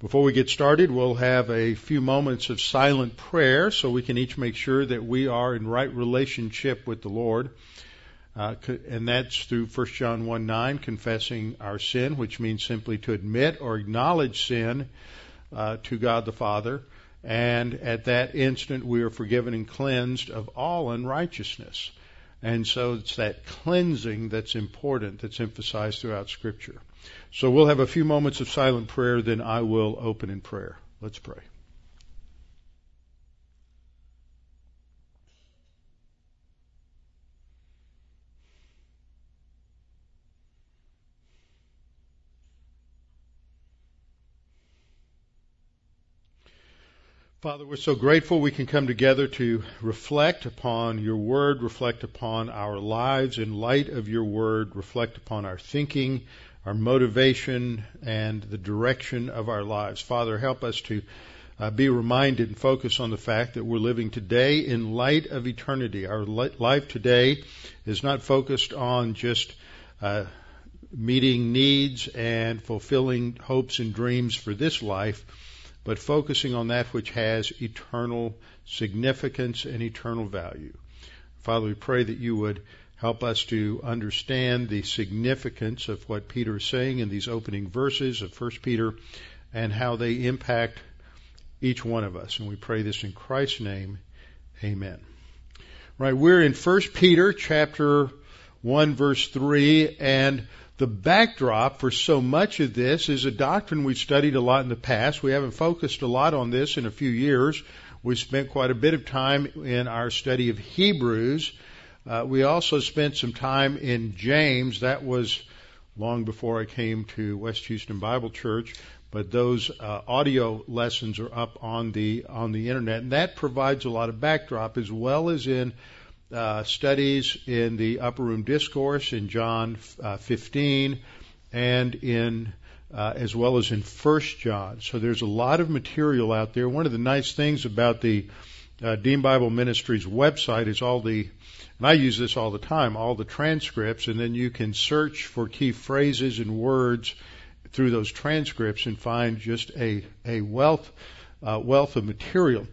Before we get started, we'll have a few moments of silent prayer so we can each make sure that we are in right relationship with the Lord. Uh, and that's through 1 John 1 9, confessing our sin, which means simply to admit or acknowledge sin uh, to God the Father. And at that instant, we are forgiven and cleansed of all unrighteousness. And so it's that cleansing that's important, that's emphasized throughout Scripture. So we'll have a few moments of silent prayer, then I will open in prayer. Let's pray. Father, we're so grateful we can come together to reflect upon your word, reflect upon our lives in light of your word, reflect upon our thinking, our motivation, and the direction of our lives. Father, help us to uh, be reminded and focus on the fact that we're living today in light of eternity. Our life today is not focused on just uh, meeting needs and fulfilling hopes and dreams for this life but focusing on that which has eternal significance and eternal value. Father, we pray that you would help us to understand the significance of what Peter is saying in these opening verses of 1 Peter and how they impact each one of us. And we pray this in Christ's name. Amen. Right, we're in 1 Peter chapter 1 verse 3 and the backdrop for so much of this is a doctrine we've studied a lot in the past. We haven't focused a lot on this in a few years. We spent quite a bit of time in our study of Hebrews. Uh, we also spent some time in James. That was long before I came to West Houston Bible Church, but those uh, audio lessons are up on the on the internet, and that provides a lot of backdrop as well as in uh, studies in the Upper Room Discourse in John uh, 15 and in uh, as well as in First John. So there's a lot of material out there. One of the nice things about the uh, Dean Bible Ministries website is all the, and I use this all the time, all the transcripts, and then you can search for key phrases and words through those transcripts and find just a a wealth uh, wealth of material.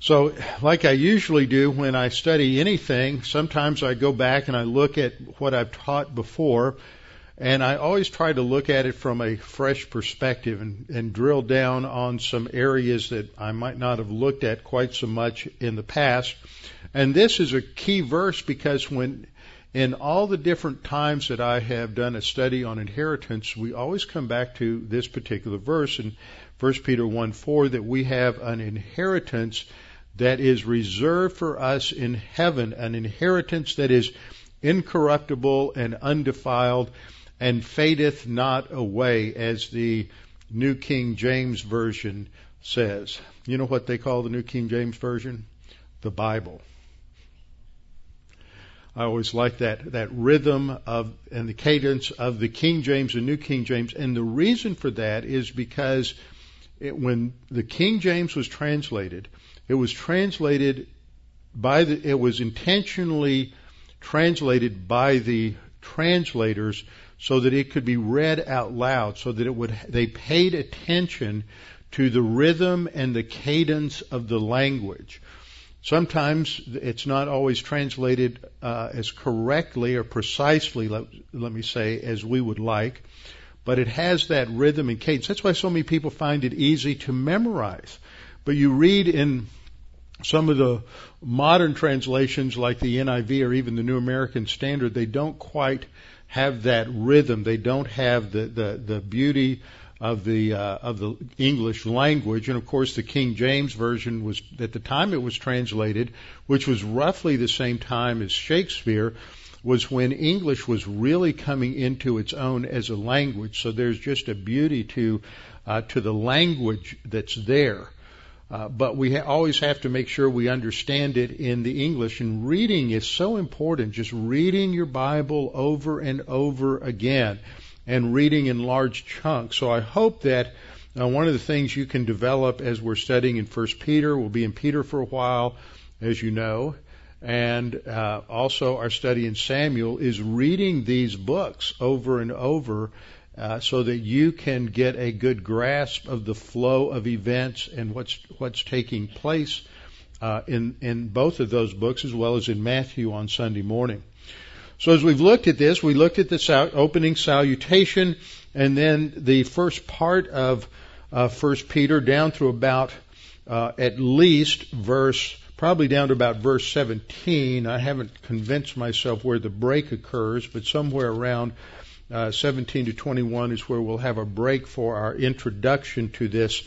So, like I usually do when I study anything, sometimes I go back and I look at what I've taught before, and I always try to look at it from a fresh perspective and, and drill down on some areas that I might not have looked at quite so much in the past. And this is a key verse because when in all the different times that I have done a study on inheritance, we always come back to this particular verse in 1 Peter 1 4 that we have an inheritance that is reserved for us in heaven, an inheritance that is incorruptible and undefiled and fadeth not away, as the New King James Version says. You know what they call the New King James Version? The Bible. I always like that, that rhythm of, and the cadence of the King James and New King James. And the reason for that is because it, when the King James was translated, it was translated by the, it was intentionally translated by the translators so that it could be read out loud, so that it would, they paid attention to the rhythm and the cadence of the language. Sometimes it's not always translated uh, as correctly or precisely, let, let me say, as we would like, but it has that rhythm and cadence. That's why so many people find it easy to memorize. But you read in some of the modern translations like the NIV or even the New American Standard, they don't quite have that rhythm. They don't have the, the, the beauty of the uh, of the English language, and of course the King James version was at the time it was translated, which was roughly the same time as Shakespeare, was when English was really coming into its own as a language. So there's just a beauty to uh, to the language that's there. Uh, but we ha- always have to make sure we understand it in the English. And reading is so important. Just reading your Bible over and over again, and reading in large chunks. So I hope that uh, one of the things you can develop as we're studying in First Peter, we'll be in Peter for a while, as you know, and uh, also our study in Samuel is reading these books over and over uh, so that you can get a good grasp of the flow of events and what's what's taking place uh, in in both of those books as well as in Matthew on Sunday morning. So as we've looked at this, we looked at the sal- opening salutation and then the first part of uh, First Peter down through about uh, at least verse probably down to about verse 17. I haven't convinced myself where the break occurs, but somewhere around uh, 17 to 21 is where we'll have a break for our introduction to this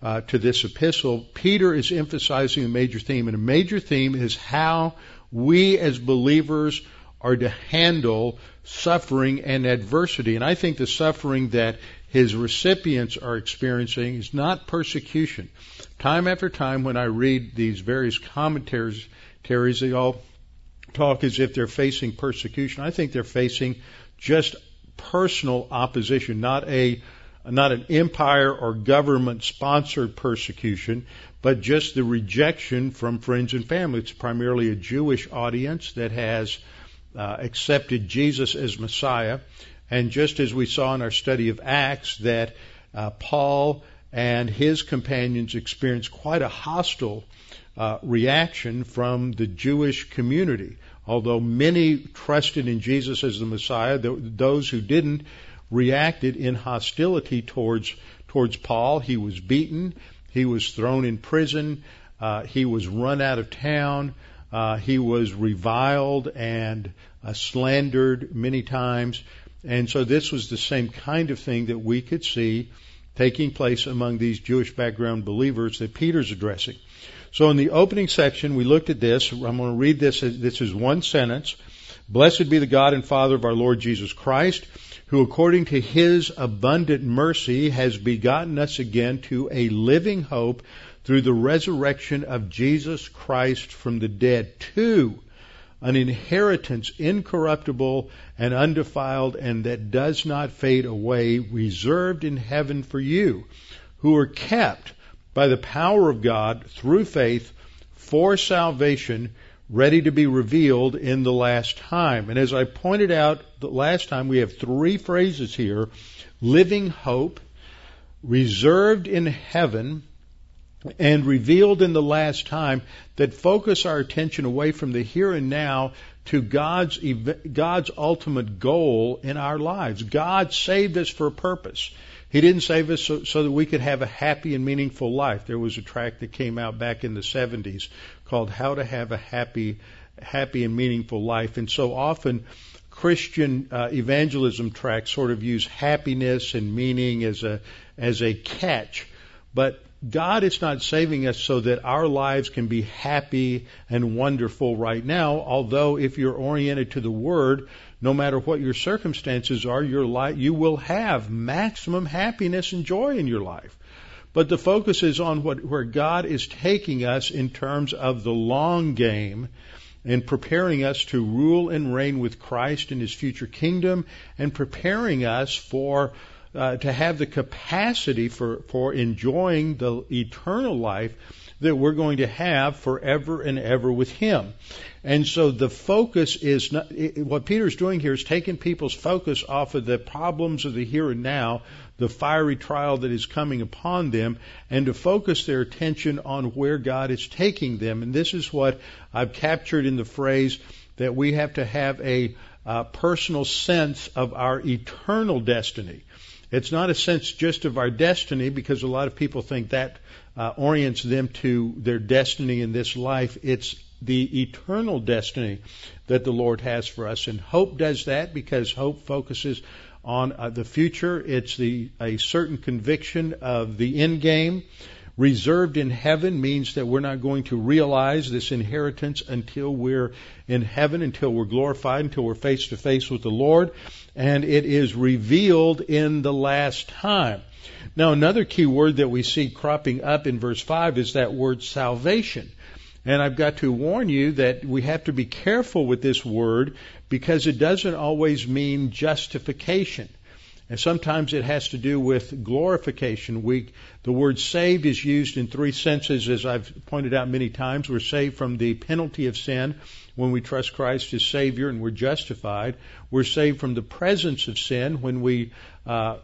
uh, to this epistle. Peter is emphasizing a major theme, and a major theme is how we as believers are to handle suffering and adversity. And I think the suffering that his recipients are experiencing is not persecution. Time after time, when I read these various commentaries, they all talk as if they're facing persecution. I think they're facing just personal opposition, not a not an empire or government sponsored persecution, but just the rejection from friends and family. It's primarily a Jewish audience that has uh, accepted Jesus as Messiah. And just as we saw in our study of Acts, that uh, Paul and his companions experienced quite a hostile uh, reaction from the Jewish community. Although many trusted in Jesus as the Messiah, those who didn't reacted in hostility towards towards Paul. He was beaten, he was thrown in prison, uh, he was run out of town, uh, he was reviled and uh, slandered many times, and so this was the same kind of thing that we could see taking place among these Jewish background believers that Peter's addressing. So in the opening section, we looked at this. I'm going to read this. This is one sentence. Blessed be the God and Father of our Lord Jesus Christ, who according to his abundant mercy has begotten us again to a living hope through the resurrection of Jesus Christ from the dead, to an inheritance incorruptible and undefiled and that does not fade away, reserved in heaven for you, who are kept by the power of God through faith for salvation ready to be revealed in the last time. And as I pointed out the last time, we have three phrases here living hope, reserved in heaven, and revealed in the last time that focus our attention away from the here and now to God's God's ultimate goal in our lives. God saved us for a purpose. He didn't save us so, so, that we could have a happy and meaningful life. There was a tract that came out back in the 70s called How to Have a Happy, Happy and Meaningful Life. And so often Christian uh, evangelism tracts sort of use happiness and meaning as a, as a catch. But God is not saving us so that our lives can be happy and wonderful right now, although if you're oriented to the Word, no matter what your circumstances are, your life, you will have maximum happiness and joy in your life. But the focus is on what, where God is taking us in terms of the long game and preparing us to rule and reign with Christ in His future kingdom and preparing us for uh, to have the capacity for, for enjoying the eternal life that we're going to have forever and ever with Him. And so the focus is not, what Peter's doing here is taking people's focus off of the problems of the here and now, the fiery trial that is coming upon them, and to focus their attention on where God is taking them. And this is what I've captured in the phrase that we have to have a uh, personal sense of our eternal destiny. It's not a sense just of our destiny because a lot of people think that uh, orients them to their destiny in this life. It's the eternal destiny that the Lord has for us. And hope does that because hope focuses on uh, the future. It's the a certain conviction of the end game. Reserved in heaven means that we're not going to realize this inheritance until we're in heaven, until we're glorified, until we're face to face with the Lord. And it is revealed in the last time. Now, another key word that we see cropping up in verse 5 is that word salvation. And I've got to warn you that we have to be careful with this word because it doesn't always mean justification. And sometimes it has to do with glorification. We, the word saved is used in three senses, as I've pointed out many times. We're saved from the penalty of sin when we trust Christ as Savior and we're justified. We're saved from the presence of sin when we uh,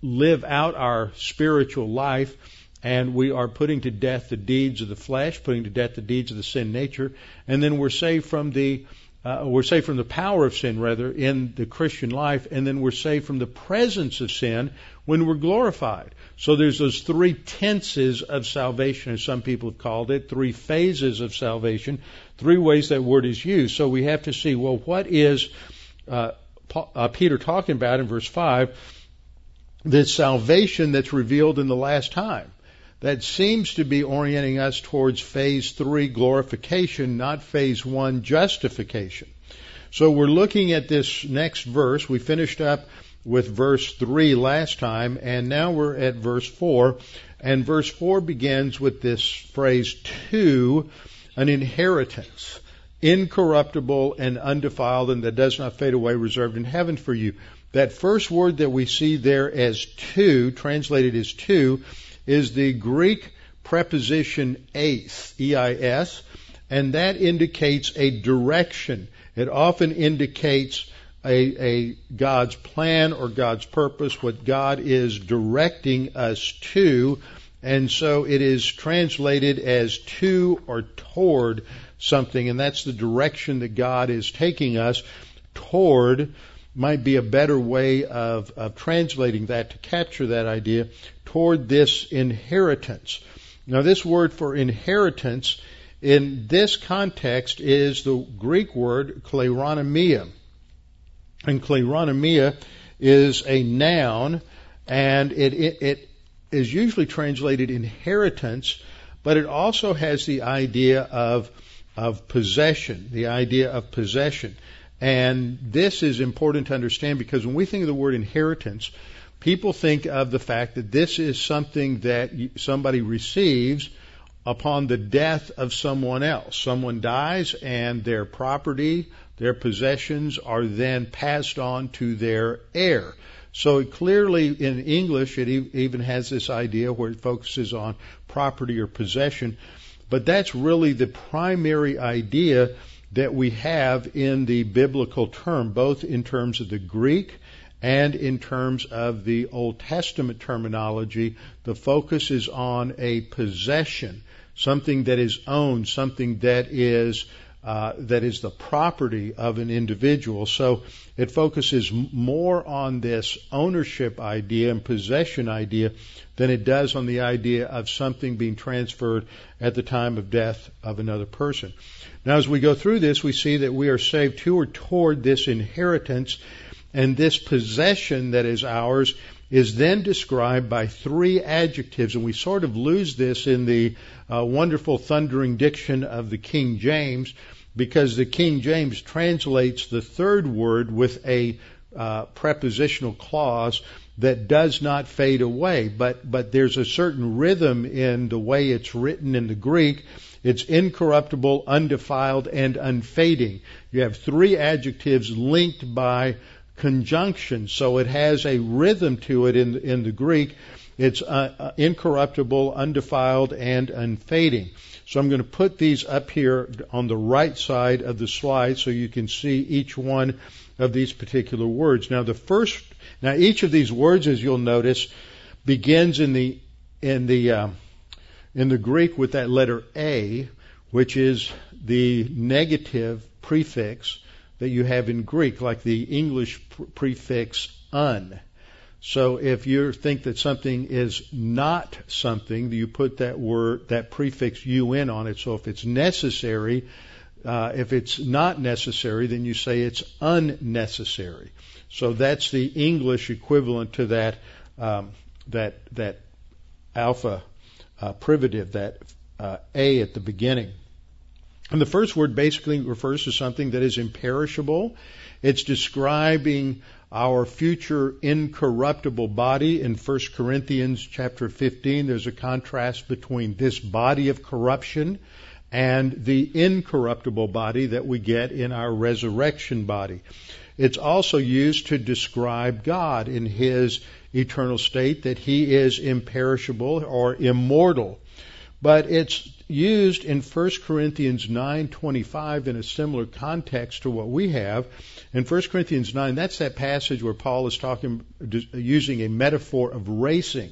live out our spiritual life and we are putting to death the deeds of the flesh, putting to death the deeds of the sin nature, and then we're saved from the uh, we're saved from the power of sin, rather, in the Christian life, and then we're saved from the presence of sin when we're glorified. So there's those three tenses of salvation, as some people have called it, three phases of salvation, three ways that word is used. So we have to see, well, what is uh, uh, Peter talking about in verse 5? The salvation that's revealed in the last time that seems to be orienting us towards phase three glorification, not phase one justification. So we're looking at this next verse. We finished up with verse three last time, and now we're at verse four. And verse four begins with this phrase to an inheritance, incorruptible and undefiled, and that does not fade away, reserved in heaven for you. That first word that we see there as to, translated as to, is the Greek preposition eis, E-I-S, and that indicates a direction. It often indicates a, a, God's plan or God's purpose, what God is directing us to, and so it is translated as to or toward something, and that's the direction that God is taking us toward might be a better way of, of translating that to capture that idea toward this inheritance. Now, this word for inheritance in this context is the Greek word kleronomia. And kleronomia is a noun, and it, it, it is usually translated inheritance, but it also has the idea of, of possession, the idea of possession. And this is important to understand because when we think of the word inheritance, people think of the fact that this is something that somebody receives upon the death of someone else. Someone dies and their property, their possessions are then passed on to their heir. So clearly in English it even has this idea where it focuses on property or possession, but that's really the primary idea that we have in the biblical term, both in terms of the Greek and in terms of the Old Testament terminology. The focus is on a possession, something that is owned, something that is uh, that is the property of an individual. So it focuses more on this ownership idea and possession idea than it does on the idea of something being transferred at the time of death of another person. Now, as we go through this, we see that we are saved to or toward this inheritance, and this possession that is ours is then described by three adjectives, and we sort of lose this in the uh, wonderful thundering diction of the King James, because the King James translates the third word with a uh, prepositional clause that does not fade away, but but there's a certain rhythm in the way it's written in the Greek it's incorruptible, undefiled, and unfading. You have three adjectives linked by conjunction, so it has a rhythm to it in, in the Greek. It's uh, uh, incorruptible, undefiled, and unfading. So I'm going to put these up here on the right side of the slide so you can see each one of these particular words. Now the first, now each of these words, as you'll notice, begins in the in the uh, in the Greek with that letter A, which is the negative prefix that you have in Greek, like the English prefix un. So if you think that something is not something, you put that word, that prefix un on it. So if it's necessary, uh, if it's not necessary, then you say it's unnecessary. So that's the English equivalent to that um, that that alpha uh, privative, that uh, A at the beginning. And the first word basically refers to something that is imperishable. It's describing our future incorruptible body in 1 Corinthians chapter 15 there's a contrast between this body of corruption and the incorruptible body that we get in our resurrection body it's also used to describe God in his eternal state that he is imperishable or immortal but it's used in 1 Corinthians 9:25 in a similar context to what we have. In 1 Corinthians 9, that's that passage where Paul is talking using a metaphor of racing,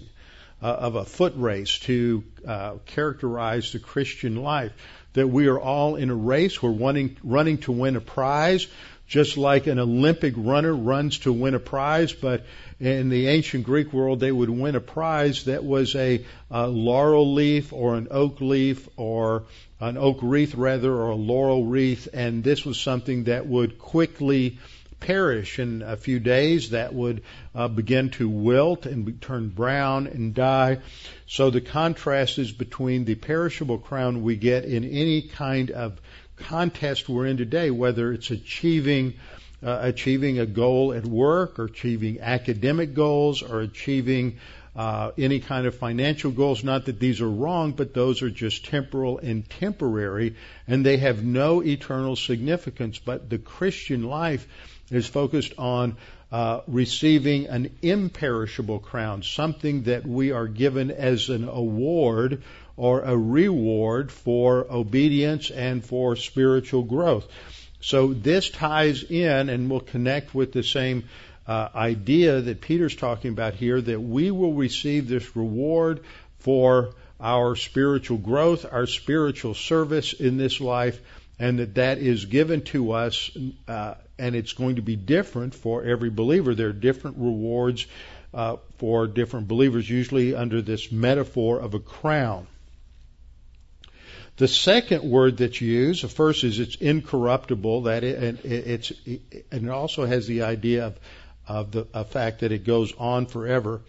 uh, of a foot race to uh, characterize the Christian life. That we are all in a race, we're running, running to win a prize, just like an Olympic runner runs to win a prize, but in the ancient Greek world, they would win a prize that was a, a laurel leaf or an oak leaf or an oak wreath rather or a laurel wreath, and this was something that would quickly perish in a few days. That would uh, begin to wilt and turn brown and die. So the contrast is between the perishable crown we get in any kind of contest we're in today, whether it's achieving uh, achieving a goal at work or achieving academic goals or achieving uh, any kind of financial goals. Not that these are wrong, but those are just temporal and temporary, and they have no eternal significance. But the Christian life is focused on uh, receiving an imperishable crown, something that we are given as an award or a reward for obedience and for spiritual growth. So this ties in and will connect with the same uh, idea that Peter's talking about here that we will receive this reward for our spiritual growth, our spiritual service in this life, and that that is given to us, uh, and it's going to be different for every believer. There are different rewards uh, for different believers, usually under this metaphor of a crown. The second word that's used, the first is it's incorruptible. That it, and it's and it also has the idea of of the fact that it goes on forever.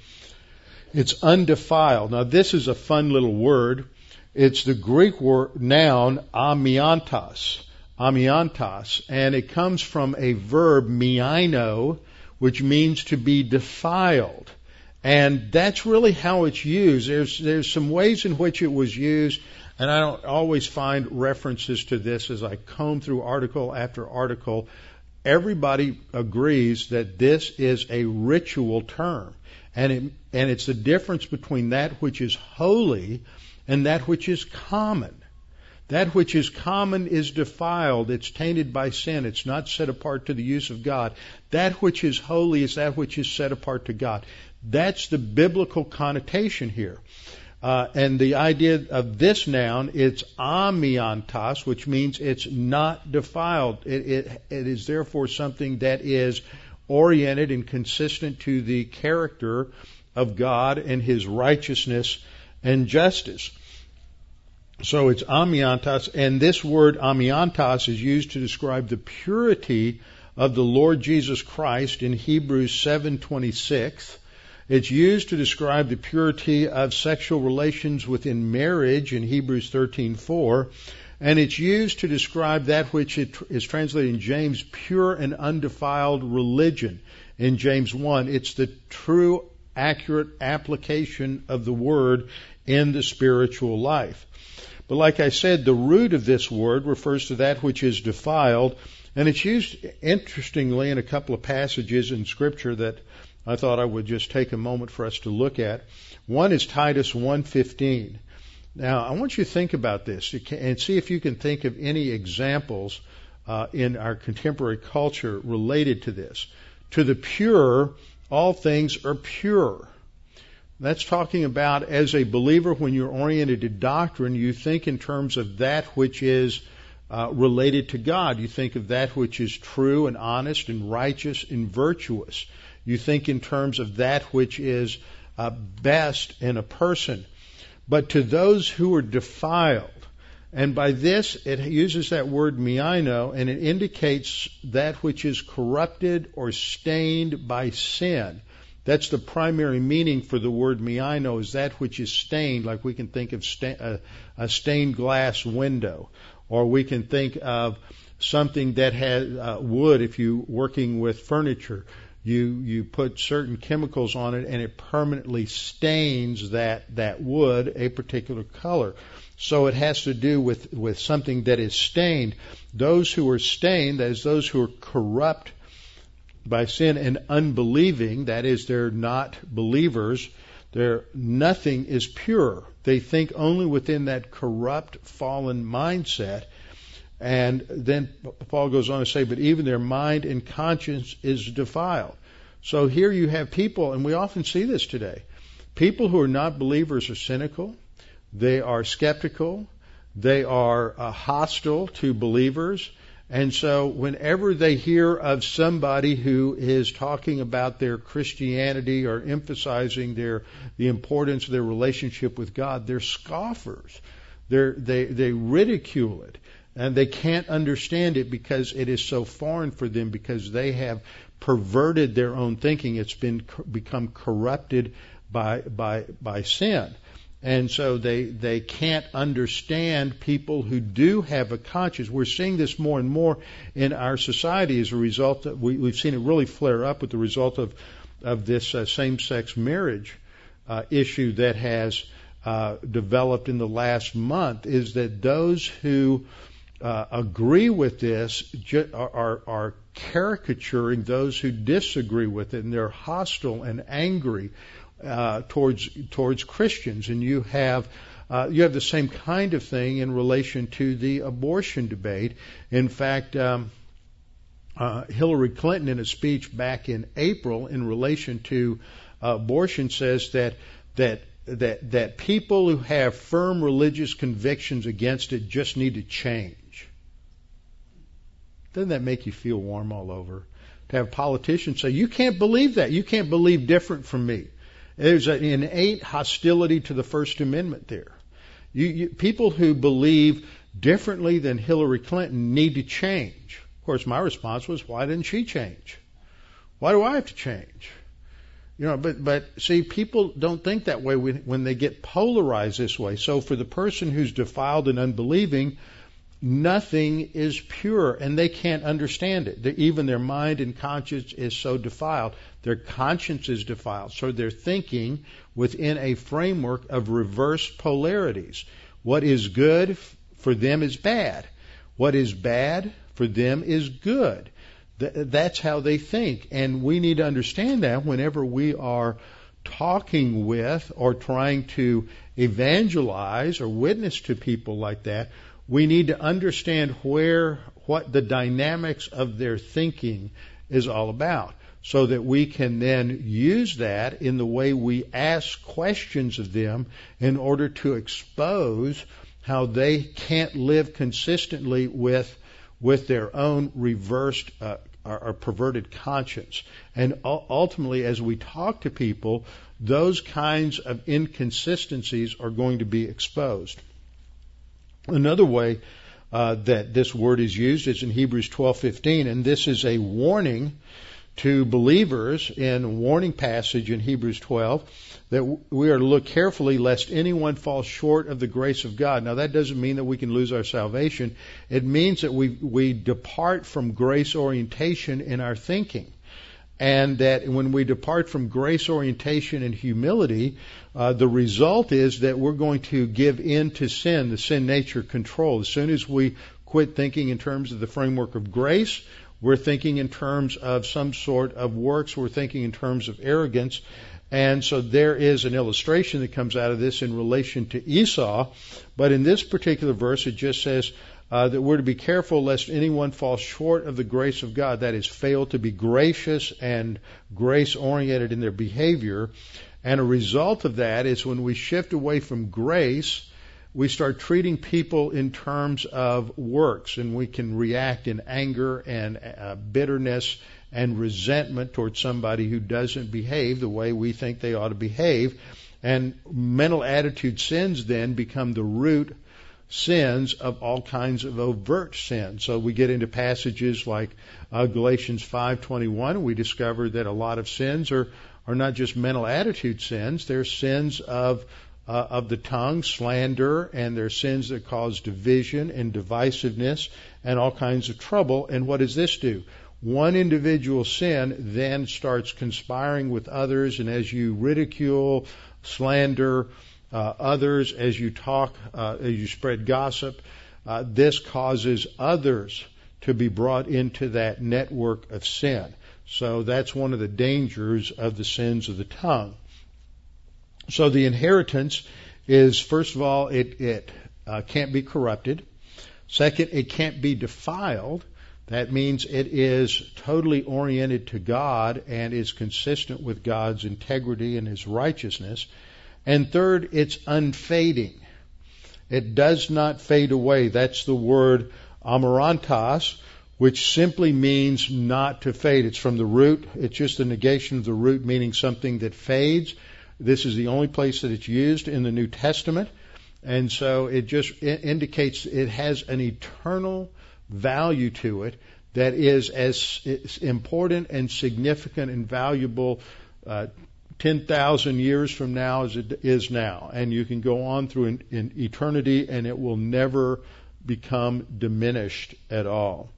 It's undefiled. Now this is a fun little word. It's the Greek word noun amiantos, amiantos, and it comes from a verb miaino, which means to be defiled. And that's really how it's used. There's there's some ways in which it was used and I don't always find references to this as I comb through article after article. Everybody agrees that this is a ritual term. And, it, and it's the difference between that which is holy and that which is common. That which is common is defiled. It's tainted by sin. It's not set apart to the use of God. That which is holy is that which is set apart to God. That's the biblical connotation here. Uh, and the idea of this noun, it's amiantos, which means it's not defiled. It, it, it is therefore something that is oriented and consistent to the character of God and His righteousness and justice. So it's amiantos, and this word amiantos is used to describe the purity of the Lord Jesus Christ in Hebrews 7:26 it's used to describe the purity of sexual relations within marriage in Hebrews 13:4, and it's used to describe that which is translated in James pure and undefiled religion in James 1. It's the true accurate application of the word in the spiritual life. But like I said, the root of this word refers to that which is defiled, and it's used interestingly in a couple of passages in scripture that I thought I would just take a moment for us to look at. One is Titus 1:15. Now, I want you to think about this and see if you can think of any examples uh, in our contemporary culture related to this. To the pure, all things are pure. That's talking about as a believer, when you're oriented to doctrine, you think in terms of that which is uh, related to God. You think of that which is true and honest and righteous and virtuous. You think in terms of that which is uh, best in a person. But to those who are defiled, and by this it uses that word miaino, and it indicates that which is corrupted or stained by sin. That's the primary meaning for the word miaino is that which is stained, like we can think of a, a stained glass window, or we can think of something that has uh, wood. If you're working with furniture, you you put certain chemicals on it, and it permanently stains that that wood a particular color. So it has to do with with something that is stained. Those who are stained, is, those who are corrupt by sin and unbelieving, that is, they're not believers, they're, nothing is pure. They think only within that corrupt, fallen mindset. And then Paul goes on to say, but even their mind and conscience is defiled. So here you have people, and we often see this today. People who are not believers are cynical. They are skeptical. They are uh, hostile to believers. And so whenever they hear of somebody who is talking about their Christianity or emphasizing their the importance of their relationship with God, they're scoffers. They're, they they ridicule it and they can't understand it because it is so foreign for them because they have perverted their own thinking. It's been become corrupted by by by sin. And so they, they can't understand people who do have a conscience. We're seeing this more and more in our society as a result of, we, we've seen it really flare up with the result of, of this uh, same-sex marriage uh, issue that has uh, developed in the last month is that those who uh, agree with this are, are caricaturing those who disagree with it, and they're hostile and angry uh, towards towards Christians, and you have uh, you have the same kind of thing in relation to the abortion debate. In fact, um, uh, Hillary Clinton, in a speech back in April in relation to abortion, says that that that that people who have firm religious convictions against it just need to change. Doesn't that make you feel warm all over? To have politicians say, "You can't believe that. You can't believe different from me." There's an innate hostility to the First Amendment there. You, you, people who believe differently than Hillary Clinton need to change. Of course, my response was, why didn't she change? Why do I have to change? You know, but but see, people don't think that way when, when they get polarized this way. So for the person who's defiled and unbelieving, nothing is pure and they can't understand it. They're, even their mind and conscience is so defiled. Their conscience is defiled. So they're thinking within a framework of reverse polarities. What is good for them is bad. What is bad for them is good. That's how they think. And we need to understand that whenever we are talking with or trying to evangelize or witness to people like that, we need to understand where what the dynamics of their thinking is all about so that we can then use that in the way we ask questions of them in order to expose how they can't live consistently with with their own reversed uh, or, or perverted conscience. And ultimately, as we talk to people, those kinds of inconsistencies are going to be exposed. Another way uh, that this word is used is in Hebrews 12:15, and this is a warning to believers in a warning passage in Hebrews 12 that we are to look carefully lest anyone fall short of the grace of God. Now that doesn't mean that we can lose our salvation. It means that we we depart from grace orientation in our thinking and that when we depart from grace orientation and humility, uh, the result is that we're going to give in to sin, the sin nature control. As soon as we quit thinking in terms of the framework of grace, we're thinking in terms of some sort of works, we're thinking in terms of arrogance. And so there is an illustration that comes out of this in relation to Esau. But in this particular verse, it just says, uh, that we're to be careful lest anyone fall short of the grace of God, that is, fail to be gracious and grace oriented in their behavior. And a result of that is when we shift away from grace, we start treating people in terms of works, and we can react in anger and uh, bitterness and resentment towards somebody who doesn't behave the way we think they ought to behave. And mental attitude sins then become the root sins of all kinds of overt sins. So we get into passages like uh, Galatians 5:21. We discover that a lot of sins are are not just mental attitude sins, they're sins of uh, of the tongue, slander, and they're sins that cause division and divisiveness and all kinds of trouble. And what does this do? One individual sin then starts conspiring with others, and as you ridicule, slander uh, others, as you talk, uh, as you spread gossip, uh, this causes others to be brought into that network of sin. So that's one of the dangers of the sins of the tongue. So the inheritance is, first of all, it, it uh, can't be corrupted. Second, it can't be defiled. That means it is totally oriented to God and is consistent with God's integrity and His righteousness. And third, it's unfading. It does not fade away. That's the word amarantos, which simply means not to fade. It's from the root. It's just a negation of the root, meaning something that fades. This is the only place that it's used in the New Testament. And so it just indicates it has an eternal value to it that is as important and significant and valuable uh, 10,000 years from now as it is now. And you can go on through in, eternity and it will never become diminished at all.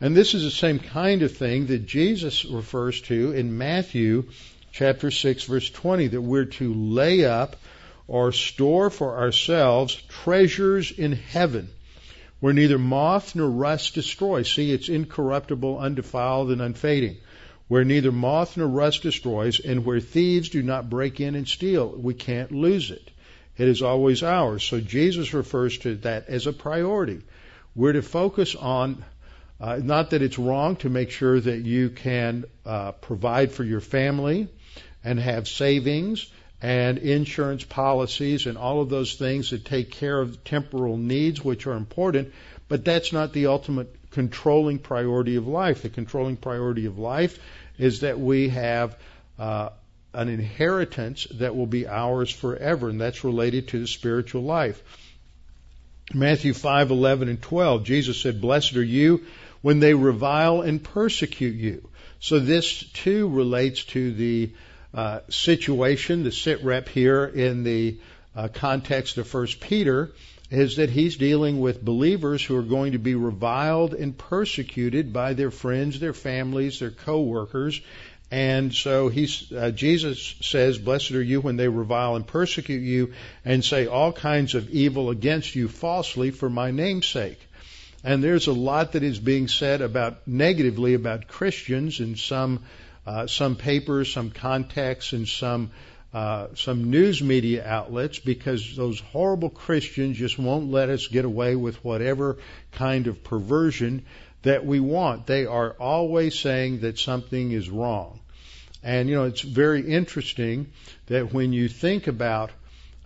And this is the same kind of thing that Jesus refers to in Matthew chapter 6 verse 20 that we're to lay up or store for ourselves treasures in heaven where neither moth nor rust destroy. See, it's incorruptible, undefiled, and unfading. Where neither moth nor rust destroys, and where thieves do not break in and steal. We can't lose it. It is always ours. So Jesus refers to that as a priority. We're to focus on uh, not that it's wrong to make sure that you can uh, provide for your family and have savings and insurance policies and all of those things that take care of temporal needs, which are important, but that's not the ultimate controlling priority of life. The controlling priority of life is that we have uh, an inheritance that will be ours forever, and that's related to the spiritual life. Matthew 5:11 and 12, Jesus said, "Blessed are you when they revile and persecute you." So this too relates to the uh, situation, the sit rep here in the uh, context of First Peter, is that he's dealing with believers who are going to be reviled and persecuted by their friends, their families, their co-workers. And so he's, uh, Jesus says, blessed are you when they revile and persecute you and say all kinds of evil against you falsely for my name's sake. And there's a lot that is being said about negatively about Christians in some uh, some papers, some contexts, and some uh, some news media outlets because those horrible Christians just won't let us get away with whatever kind of perversion that we want. They are always saying that something is wrong. And you know, it's very interesting that when you think about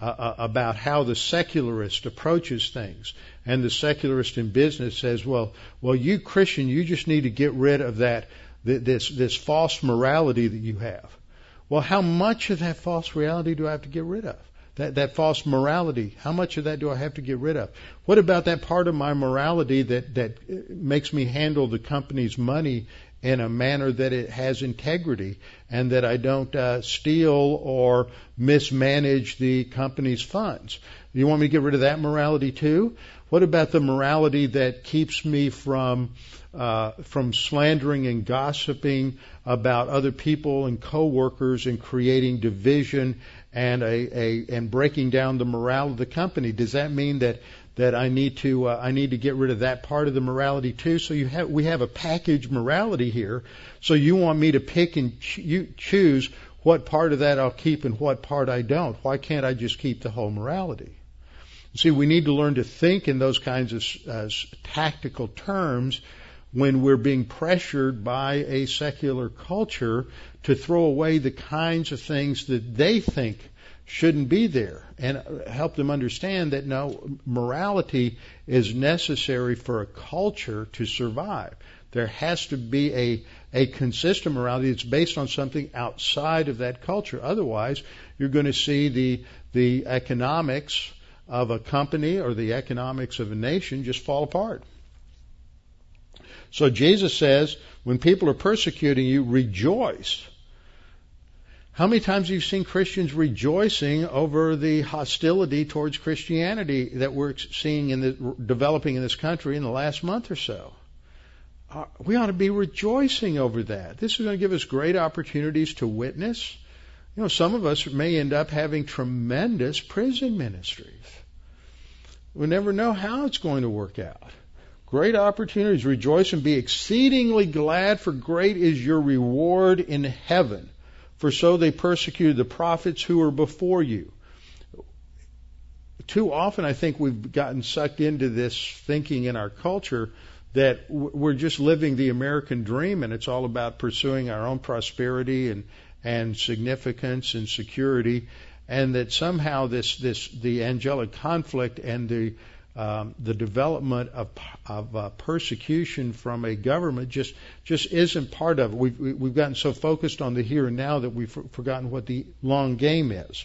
uh, uh about how the secularist approaches things, and the secularist in business says, "Well, well, you Christian, you just need to get rid of that this this false morality that you have. Well, how much of that false reality do I have to get rid of? That that false morality, how much of that do I have to get rid of? What about that part of my morality that that makes me handle the company's money in a manner that it has integrity and that I don't uh, steal or mismanage the company's funds? You want me to get rid of that morality too? What about the morality that keeps me from uh, from slandering and gossiping about other people and coworkers and creating division and a, a and breaking down the morale of the company. Does that mean that that I need to uh, I need to get rid of that part of the morality too? So you have we have a package morality here. So you want me to pick and ch- you choose what part of that I'll keep and what part I don't? Why can't I just keep the whole morality? See, we need to learn to think in those kinds of uh, tactical terms when we're being pressured by a secular culture to throw away the kinds of things that they think shouldn't be there and help them understand that no, morality is necessary for a culture to survive. There has to be a, a consistent morality that's based on something outside of that culture. Otherwise, you're going to see the, the economics of a company or the economics of a nation just fall apart. So Jesus says, when people are persecuting you, rejoice. How many times have you seen Christians rejoicing over the hostility towards Christianity that we're seeing in the developing in this country in the last month or so? Uh, we ought to be rejoicing over that. This is going to give us great opportunities to witness. You know, some of us may end up having tremendous prison ministries. We never know how it's going to work out. Great opportunities. Rejoice and be exceedingly glad, for great is your reward in heaven for so they persecuted the prophets who were before you. Too often, I think we've gotten sucked into this thinking in our culture that we're just living the American dream and it's all about pursuing our own prosperity and, and significance and security, and that somehow this, this, the angelic conflict and the um, the development of, of uh, persecution from a government just just isn't part of it. We've we've gotten so focused on the here and now that we've forgotten what the long game is.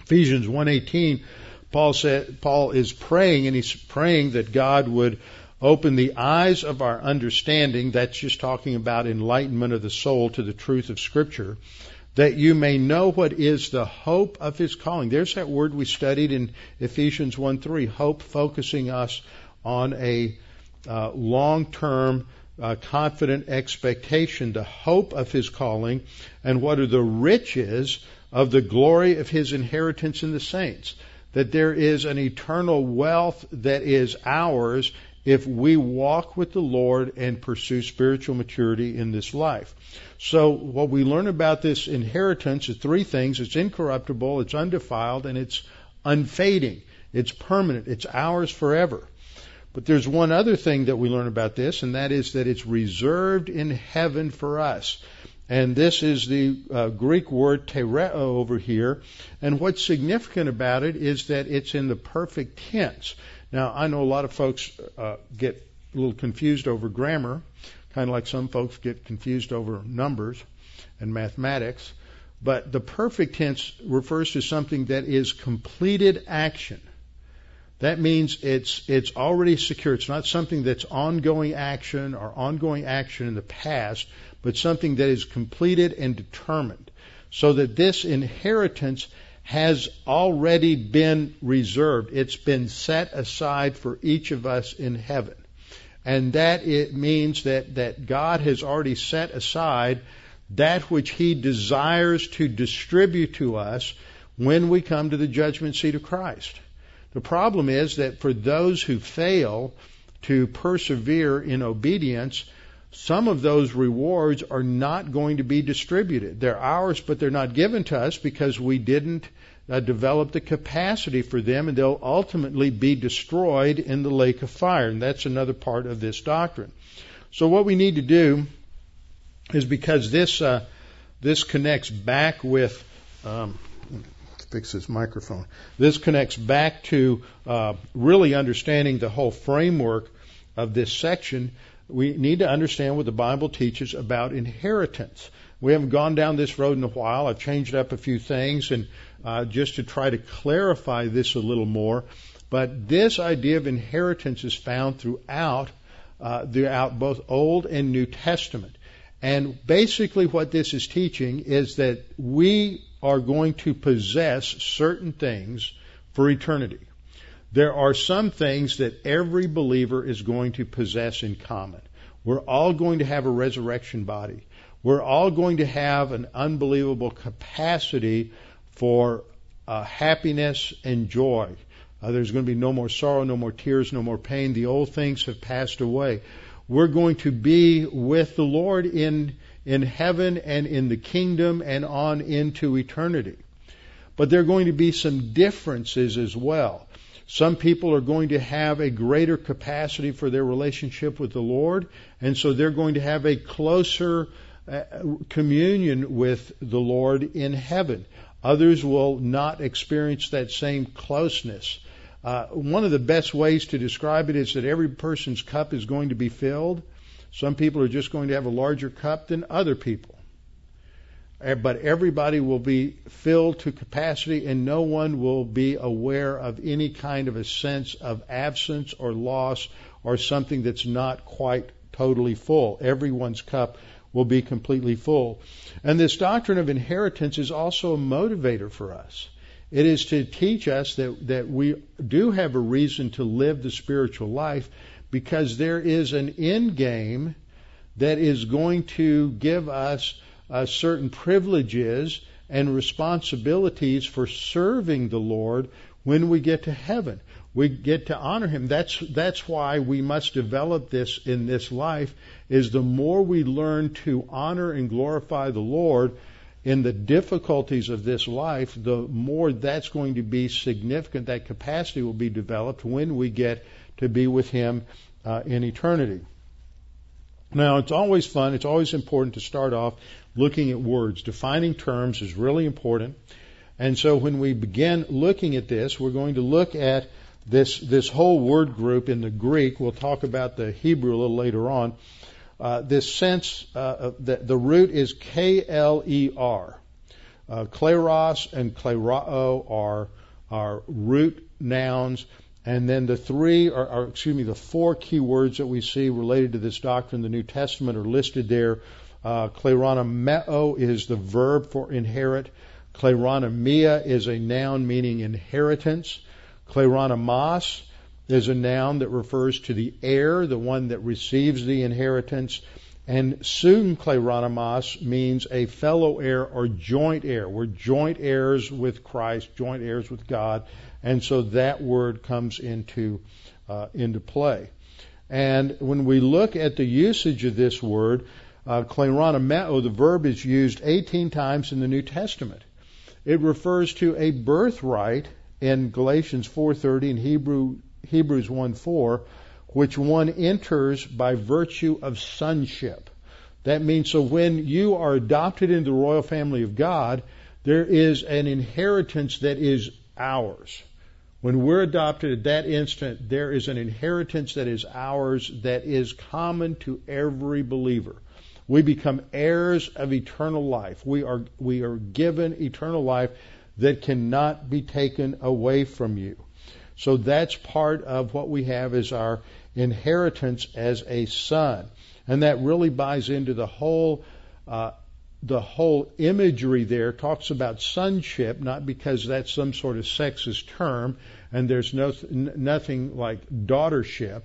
Ephesians 1:18, Paul said Paul is praying and he's praying that God would open the eyes of our understanding. That's just talking about enlightenment of the soul to the truth of Scripture that you may know what is the hope of his calling. There's that word we studied in Ephesians 1 3, hope focusing us on a uh, long term, uh, confident expectation, the hope of his calling, and what are the riches of the glory of his inheritance in the saints. That there is an eternal wealth that is ours if we walk with the Lord and pursue spiritual maturity in this life. So what we learn about this inheritance is three things. It's incorruptible, it's undefiled, and it's unfading. It's permanent. It's ours forever. But there's one other thing that we learn about this, and that is that it's reserved in heaven for us. And this is the uh, Greek word tereo over here. And what's significant about it is that it's in the perfect tense. Now, I know a lot of folks uh, get a little confused over grammar, kind of like some folks get confused over numbers and mathematics. But the perfect tense refers to something that is completed action. That means it's it's already secure. It's not something that's ongoing action or ongoing action in the past, but something that is completed and determined. So that this inheritance has already been reserved. It's been set aside for each of us in heaven and that it means that, that God has already set aside that which He desires to distribute to us when we come to the judgment seat of Christ. The problem is that for those who fail to persevere in obedience, some of those rewards are not going to be distributed. They're ours, but they're not given to us because we didn't uh, develop the capacity for them, and they'll ultimately be destroyed in the lake of fire. And that's another part of this doctrine. So what we need to do is because this uh, this connects back with um, fix this microphone. This connects back to uh, really understanding the whole framework of this section. We need to understand what the Bible teaches about inheritance. We haven't gone down this road in a while. I've changed up a few things and uh, just to try to clarify this a little more. But this idea of inheritance is found throughout uh, throughout both Old and New Testament. And basically, what this is teaching is that we are going to possess certain things for eternity. There are some things that every believer is going to possess in common. We're all going to have a resurrection body. We're all going to have an unbelievable capacity for uh, happiness and joy. Uh, there's going to be no more sorrow, no more tears, no more pain. The old things have passed away. We're going to be with the Lord in in heaven and in the kingdom and on into eternity. But there are going to be some differences as well. Some people are going to have a greater capacity for their relationship with the Lord, and so they're going to have a closer uh, communion with the Lord in heaven. Others will not experience that same closeness. Uh, one of the best ways to describe it is that every person's cup is going to be filled. Some people are just going to have a larger cup than other people. Uh, but everybody will be filled to capacity and no one will be aware of any kind of a sense of absence or loss or something that's not quite totally full. Everyone's cup will be completely full. And this doctrine of inheritance is also a motivator for us. It is to teach us that, that we do have a reason to live the spiritual life because there is an end game that is going to give us uh, certain privileges and responsibilities for serving the Lord when we get to heaven. We get to honor Him. That's, that's why we must develop this in this life is the more we learn to honor and glorify the Lord, in the difficulties of this life, the more that's going to be significant, that capacity will be developed when we get to be with Him uh, in eternity. Now, it's always fun, it's always important to start off looking at words. Defining terms is really important. And so when we begin looking at this, we're going to look at this, this whole word group in the Greek. We'll talk about the Hebrew a little later on uh, this sense uh, that the root is K L E R. Uh, kleros and klerao are are root nouns, and then the three are, are, excuse me, the four key words that we see related to this doctrine in the New Testament are listed there. Uh, is the verb for inherit. Kleronomia is a noun meaning inheritance. Kleronomos is a noun that refers to the heir, the one that receives the inheritance. And sun kleronomos means a fellow heir or joint heir. We're joint heirs with Christ, joint heirs with God, and so that word comes into uh, into play. And when we look at the usage of this word, uh, the verb is used 18 times in the New Testament. It refers to a birthright in Galatians 4:30 and Hebrew Hebrews 1:4, which one enters by virtue of sonship. That means so when you are adopted into the royal family of God, there is an inheritance that is ours. When we're adopted at that instant, there is an inheritance that is ours that is common to every believer. We become heirs of eternal life. We are, we are given eternal life that cannot be taken away from you. So that's part of what we have is our inheritance as a son. And that really buys into the whole uh, the whole imagery there talks about sonship, not because that's some sort of sexist term, and there's no, nothing like daughtership,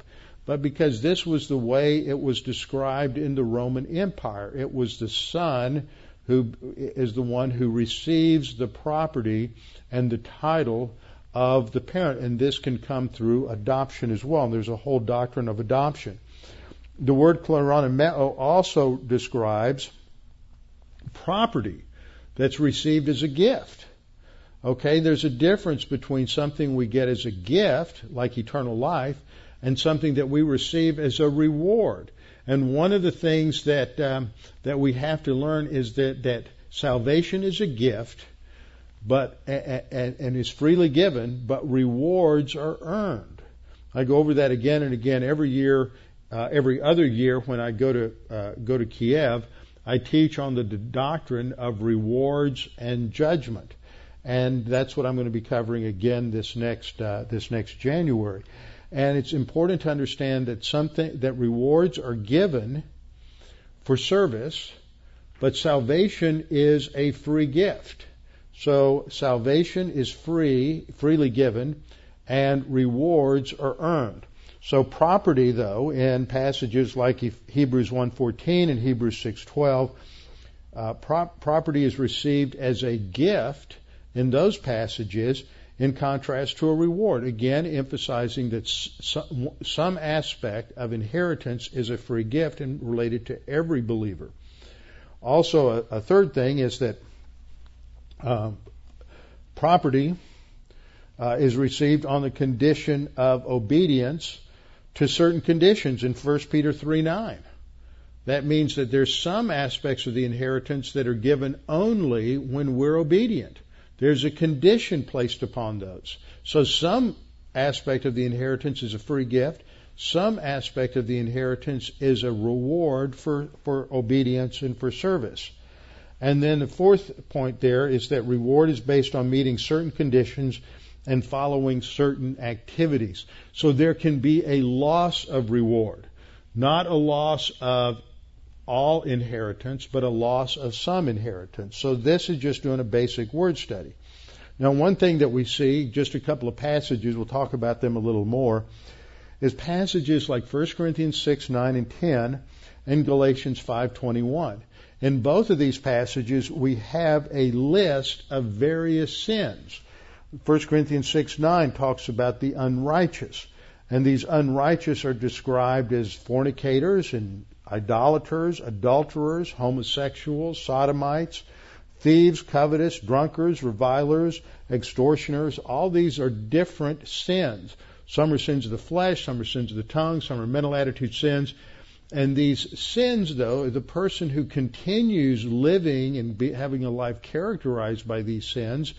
but because this was the way it was described in the Roman Empire. It was the son who is the one who receives the property and the title of the parent, and this can come through adoption as well. And there's a whole doctrine of adoption. The word kleronomeo also describes property that's received as a gift. Okay, there's a difference between something we get as a gift, like eternal life, and something that we receive as a reward. And one of the things that um, that we have to learn is that that salvation is a gift, but and, is freely given, but rewards are earned. I go over that again and again every year, uh, every other year when I go to uh, go to Kiev. I teach on the doctrine of rewards and judgment, and that's what I'm going to be covering again this next uh, this next January. And it's important to understand that something that rewards are given for service, but salvation is a free gift. So salvation is free, freely given, and rewards are earned. So property, though, in passages like Hebrews 1:14 and Hebrews 6:12, uh, pro- property is received as a gift in those passages, in contrast to a reward. Again, emphasizing that some, aspect of inheritance is a free gift and related to every believer. Also, a, a third thing is that uh, property uh, is received on the condition of obedience to certain conditions in 1 Peter 3 9. That means that there's some aspects of the inheritance that are given only when we're obedient. There's a condition placed upon those. So some aspect of the inheritance is a free gift. Some aspect of the inheritance is a reward for, for obedience and for service. And then the fourth point there is that reward is based on meeting certain conditions and following certain activities. So there can be a loss of reward, not a loss of all inheritance, but a loss of some inheritance. So this is just doing a basic word study. Now, one thing that we see, just a couple of passages, we'll talk about them a little more, is passages like 1 Corinthians 6, 9, and 10, and Galatians 5:21. In both of these passages, we have a list of various sins. 1 Corinthians 6, 9 talks about the unrighteous. And these unrighteous are described as fornicators and idolaters, adulterers, homosexuals, sodomites, thieves, covetous, drunkards, revilers, extortioners. All these are different sins. Some are sins of the flesh, some are sins of the tongue, some are mental attitude sins. And these sins, though, the person who continues living and be, having a life characterized by these sins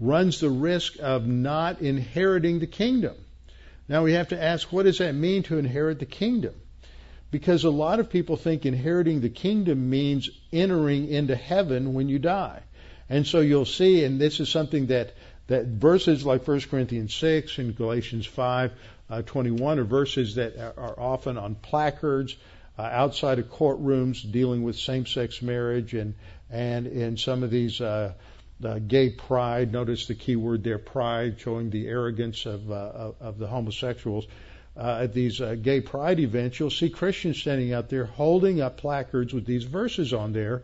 runs the risk of not inheriting the kingdom. Now we have to ask, what does that mean to inherit the kingdom? Because a lot of people think inheriting the kingdom means entering into heaven when you die. And so you'll see, and this is something that, that verses like 1 Corinthians 6 and Galatians 5, uh, 21 are verses that are often on placards uh, outside of courtrooms dealing with same-sex marriage and, and in some of these, uh, the gay pride. Notice the key word there, pride, showing the arrogance of, uh, of the homosexuals uh, at these uh, gay pride events, you'll see Christians standing out there holding up placards with these verses on there.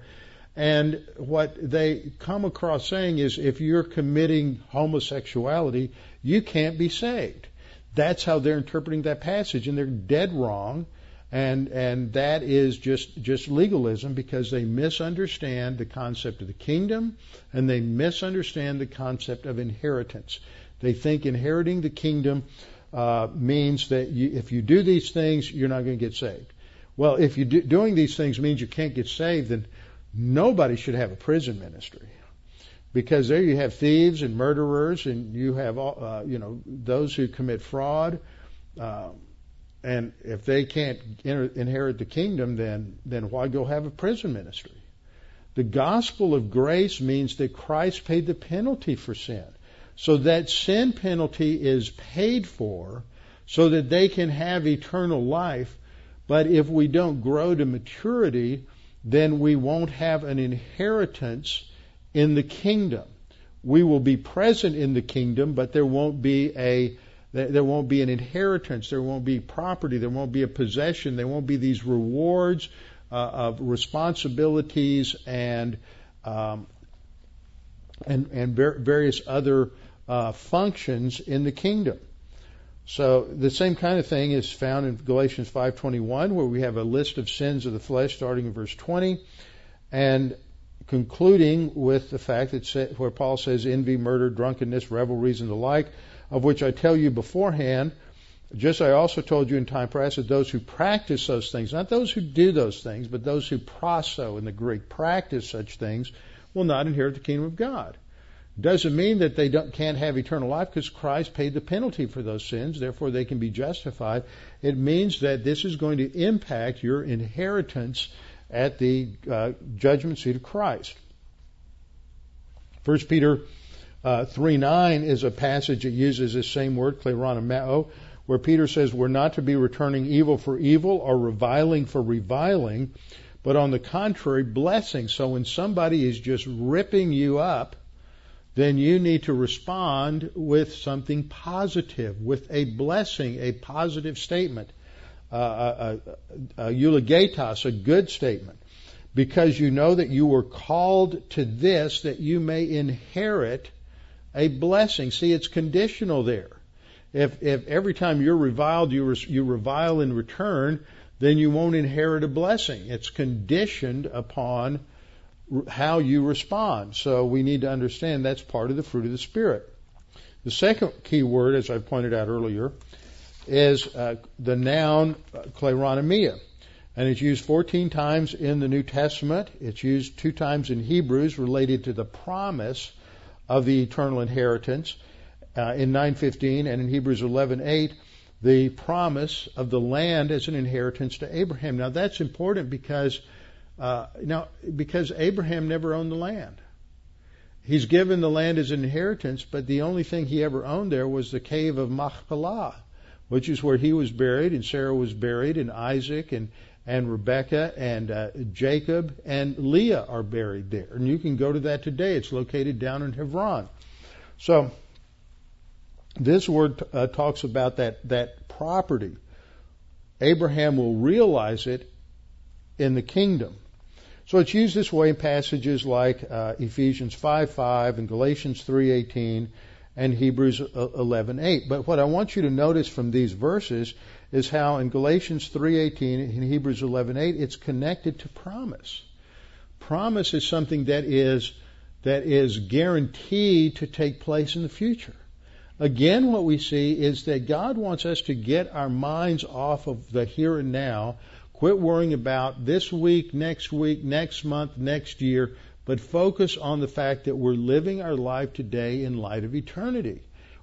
And what they come across saying is if you're committing homosexuality, you can't be saved. That's how they're interpreting that passage, and they're dead wrong. And and that is just just legalism because they misunderstand the concept of the kingdom and they misunderstand the concept of inheritance. They think inheriting the kingdom uh, means that you, if you do these things, you're not going to get saved. Well, if you do, doing these things means you can't get saved, then nobody should have a prison ministry, because there you have thieves and murderers, and you have uh, you know those who commit fraud, uh, and if they can't enter, inherit the kingdom, then then why go have a prison ministry? The gospel of grace means that Christ paid the penalty for sin. So that sin penalty is paid for so that they can have eternal life. But if we don't grow to maturity, then we won't have an inheritance in the kingdom. We will be present in the kingdom, but there won't be a there won't be an inheritance. There won't be property. There won't be a possession. There won't be these rewards uh, of responsibilities and um, and and various other uh, functions in the kingdom. So the same kind of thing is found in Galatians 5:21, where we have a list of sins of the flesh, starting in verse 20, and concluding with the fact that where Paul says envy, murder, drunkenness, revelries, and the like, of which I tell you beforehand, just I also told you in time past that those who practice those things, not those who do those things, but those who prasso in the Greek practice such things, will not inherit the kingdom of God. Doesn't mean that they can't have eternal life because Christ paid the penalty for those sins, therefore they can be justified. It means that this is going to impact your inheritance at the uh, judgment seat of Christ. 1 Peter uh, 3 9 is a passage that uses this same word, kleronomeo, where Peter says we're not to be returning evil for evil or reviling for reviling, but on the contrary, blessing. So when somebody is just ripping you up, then you need to respond with something positive, with a blessing, a positive statement, uh, a, a, a a good statement, because you know that you were called to this that you may inherit a blessing. See, it's conditional there. If, if every time you're reviled, you, re, you revile in return, then you won't inherit a blessing. It's conditioned upon how you respond. So we need to understand that's part of the fruit of the Spirit. The second key word, as I pointed out earlier, is uh, the noun uh, kleronomia. And it's used 14 times in the New Testament. It's used two times in Hebrews related to the promise of the eternal inheritance uh, in 9:15 and in Hebrews 11:8 the promise of the land as an inheritance to Abraham. Now that's important because uh, now, because Abraham never owned the land. He's given the land as an inheritance, but the only thing he ever owned there was the cave of Machpelah, which is where he was buried, and Sarah was buried, and Isaac, and and Rebecca and uh, Jacob and Leah are buried there. And you can go to that today. It's located down in Hebron. So this word uh, talks about that that property. Abraham will realize it in the kingdom. So it's used this way in passages like uh, Ephesians 5:5 and Galatians 3:18 and Hebrews 11:8. But what I want you to notice from these verses is how in Galatians 3:18 and Hebrews 11:8 it's connected to promise. Promise is something that is that is guaranteed to take place in the future. Again, what we see is that God wants us to get our minds off of the here and now, quit worrying about this week, next week, next month, next year, but focus on the fact that we're living our life today in light of eternity.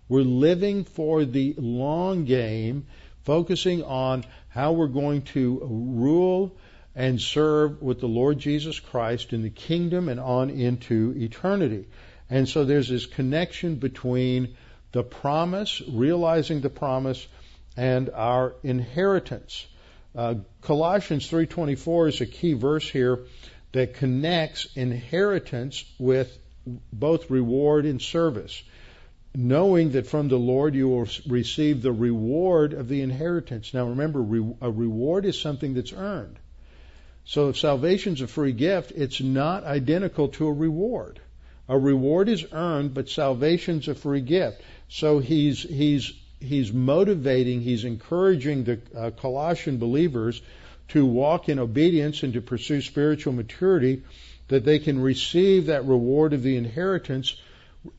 We're living for the long game, focusing on how we're going to rule and serve with the Lord Jesus Christ in the kingdom and on into eternity. And so there's this connection between the promise, realizing the promise, and our inheritance. Uh, Colossians 3:24 is a key verse here that connects inheritance with both reward and service, knowing that from the Lord you will receive the reward of the inheritance. Now remember, a reward is something that's earned. So if salvation's a free gift, it's not identical to a reward. A reward is earned, but salvation's a free gift. So he's he's he's motivating, he's encouraging the uh, Colossian believers to walk in obedience and to pursue spiritual maturity, that they can receive that reward of the inheritance.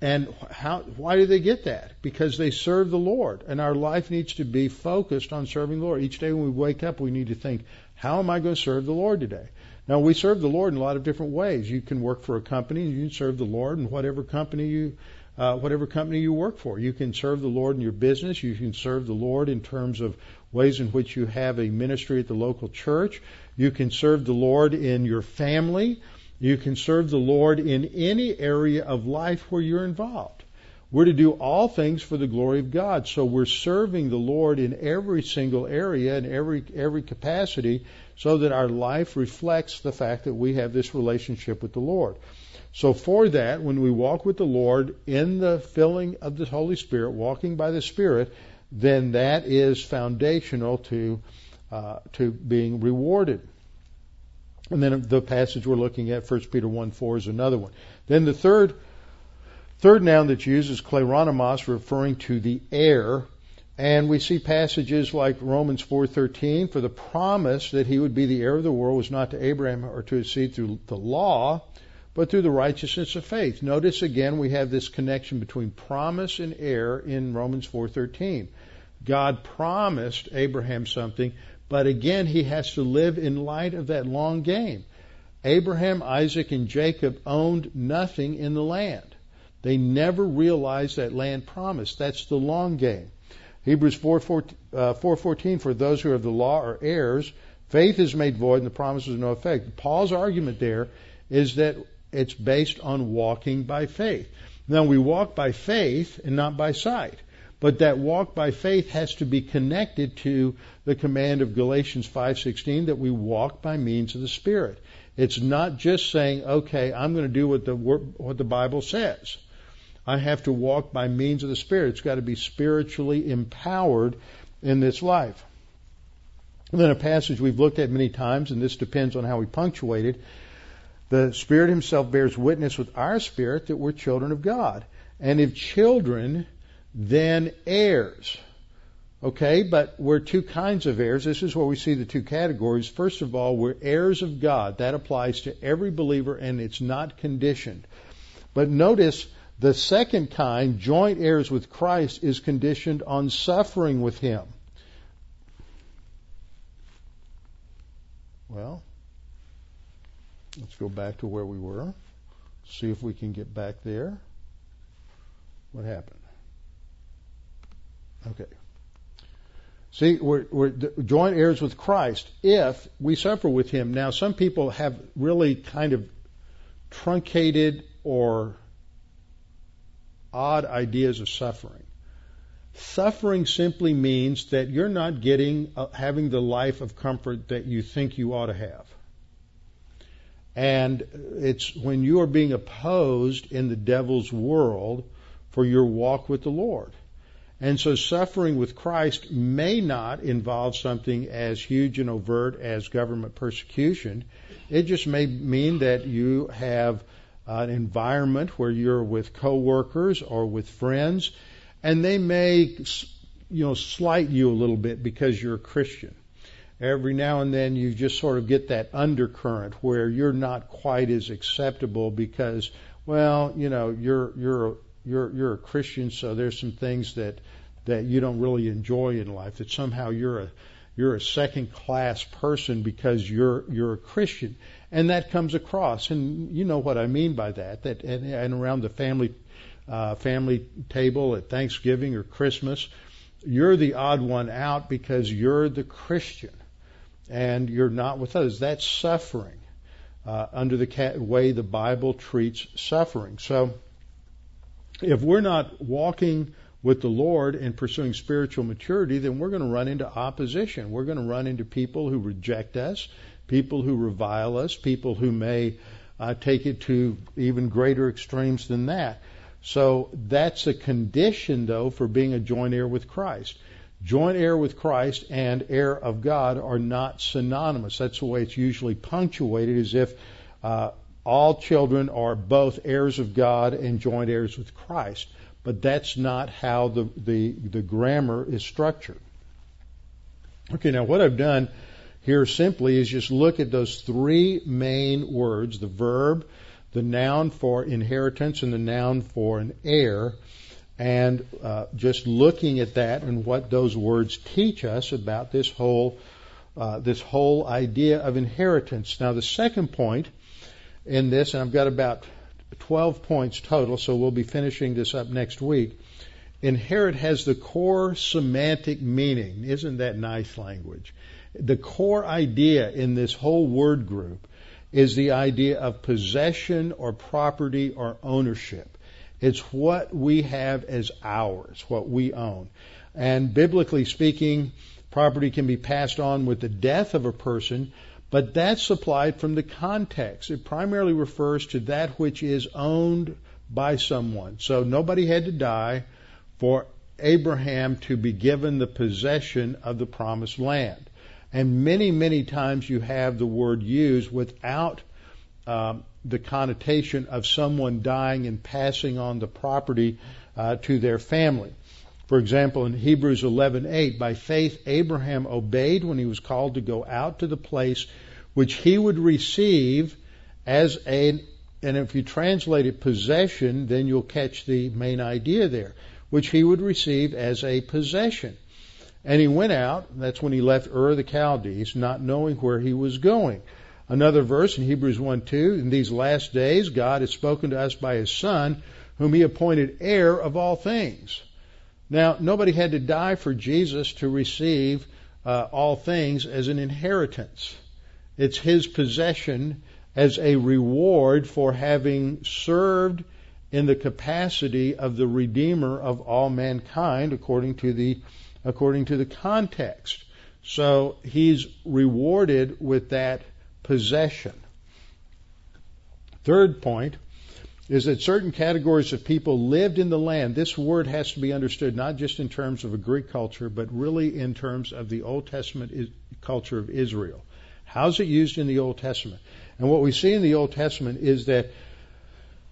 And how? Why do they get that? Because they serve the Lord, and our life needs to be focused on serving the Lord. Each day when we wake up, we need to think, how am I going to serve the Lord today? Now we serve the Lord in a lot of different ways. You can work for a company, and you can serve the Lord in whatever company you uh, whatever company you work for. You can serve the Lord in your business. You can serve the Lord in terms of ways in which you have a ministry at the local church. You can serve the Lord in your family. You can serve the Lord in any area of life where you're involved. We're to do all things for the glory of God. So we're serving the Lord in every single area and every every capacity so that our life reflects the fact that we have this relationship with the Lord. So for that, when we walk with the Lord in the filling of the Holy Spirit, walking by the Spirit, then that is foundational to uh, to being rewarded. And then the passage we're looking at, 1 Peter 1 4 is another one. Then the third third noun that's used is kleronomos, referring to the heir. And we see passages like Romans 4:13, for the promise that he would be the heir of the world was not to Abraham or to his seed through the law, but through the righteousness of faith. Notice again we have this connection between promise and heir in Romans 4:13. God promised Abraham something, but again he has to live in light of that long game. Abraham, Isaac, and Jacob owned nothing in the land. They never realized that land promise. That's the long game. Hebrews 4:14 uh, 4, for those who have the law are heirs, faith is made void and the promise is no effect. Paul's argument there is that it's based on walking by faith. Now we walk by faith and not by sight. But that walk by faith has to be connected to the command of Galatians 5:16 that we walk by means of the Spirit. It's not just saying, "Okay, I'm going to do what the what the Bible says." I have to walk by means of the Spirit. It's got to be spiritually empowered in this life. And then a passage we've looked at many times, and this depends on how we punctuate it, the Spirit Himself bears witness with our spirit that we're children of God. And if children, then heirs. Okay, but we're two kinds of heirs. This is where we see the two categories. First of all, we're heirs of God. That applies to every believer and it's not conditioned. But notice the second kind, joint heirs with Christ, is conditioned on suffering with Him. Well, Let's go back to where we were. See if we can get back there. What happened? Okay. See, we're, we're joint heirs with Christ if we suffer with Him. Now, some people have really kind of truncated or odd ideas of suffering. Suffering simply means that you're not getting uh, having the life of comfort that you think you ought to have. And it's when you are being opposed in the devil's world for your walk with the Lord. And so suffering with Christ may not involve something as huge and overt as government persecution. It just may mean that you have an environment where you're with coworkers or with friends and they may you know slight you a little bit because you're a Christian. Every now and then you just sort of get that undercurrent where you're not quite as acceptable because well, you know, you're you're you're you're a Christian, so there's some things that that you don't really enjoy in life. That somehow you're a you're a second class person because you're you're a Christian, and that comes across. And you know what I mean by that. That and, and around the family uh, family table at Thanksgiving or Christmas, you're the odd one out because you're the Christian, and you're not with others. That's suffering uh, under the way the Bible treats suffering. So if we're not walking with the Lord and pursuing spiritual maturity, then we're going to run into opposition. We're going to run into people who reject us, people who revile us, people who may uh, take it to even greater extremes than that. So that's a condition, though, for being a joint heir with Christ. Joint heir with Christ and heir of God are not synonymous. That's the way it's usually punctuated, as if uh, all children are both heirs of God and joint heirs with Christ. But that's not how the, the, the grammar is structured. Okay, now what I've done here simply is just look at those three main words, the verb, the noun for inheritance, and the noun for an heir, and uh, just looking at that and what those words teach us about this whole uh, this whole idea of inheritance. Now, the second point in this, and I've got about 12 points total, so we'll be finishing this up next week. Inherit has the core semantic meaning. Isn't that nice language? The core idea in this whole word group is the idea of possession or property or ownership. It's what we have as ours, what we own. And biblically speaking, property can be passed on with the death of a person, but that's supplied from the context. It primarily refers to that which is owned by someone. So nobody had to die for Abraham to be given the possession of the promised land. And many, many times you have the word used without um, the connotation of someone dying and passing on the property uh, to their family. For example, in Hebrews 11:8, by faith Abraham obeyed when he was called to go out to the place which he would receive as a and if you translate it possession, then you'll catch the main idea there, which he would receive as a possession. And he went out, that's when he left Ur the Chaldees, not knowing where he was going. Another verse in Hebrews 1 2, in these last days God has spoken to us by his Son, whom he appointed heir of all things. Now, nobody had to die for Jesus to receive uh, all things as an inheritance. It's his possession as a reward for having served in the capacity of the Redeemer of all mankind, according to the according to the context. So he's rewarded with that possession. Third point is that certain categories of people lived in the land. This word has to be understood not just in terms of a Greek culture, but really in terms of the Old Testament culture of Israel. How's it used in the Old Testament? And what we see in the Old Testament is that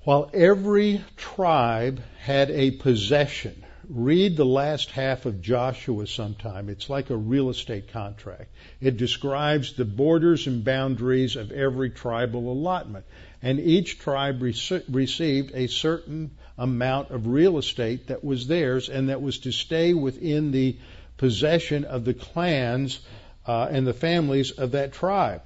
while every tribe had a possession, read the last half of Joshua sometime. It's like a real estate contract. It describes the borders and boundaries of every tribal allotment and each tribe rec- received a certain amount of real estate that was theirs and that was to stay within the possession of the clans uh, and the families of that tribe.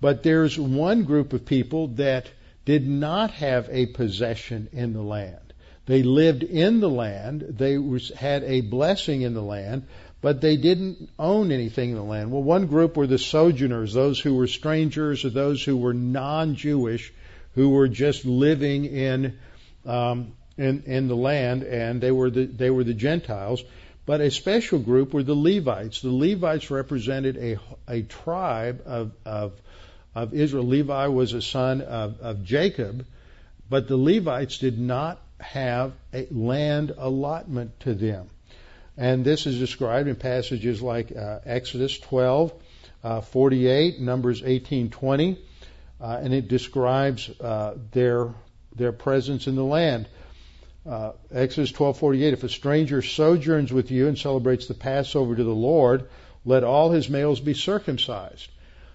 But there's one group of people that did not have a possession in the land. They lived in the land. They was, had a blessing in the land, but they didn't own anything in the land. Well, one group were the sojourners, those who were strangers or those who were non-Jewish who were just living in um, in, in the land, and they were the, they were the Gentiles. But a special group were the Levites. The Levites represented a, a tribe of, of, of Israel. Levi was a son of, of Jacob, but the Levites did not have a land allotment to them. And this is described in passages like uh, Exodus 12, uh, 48, Numbers 18, 20, uh, and it describes uh, their their presence in the land. Uh, Exodus 12:48 If a stranger sojourns with you and celebrates the Passover to the Lord, let all his males be circumcised.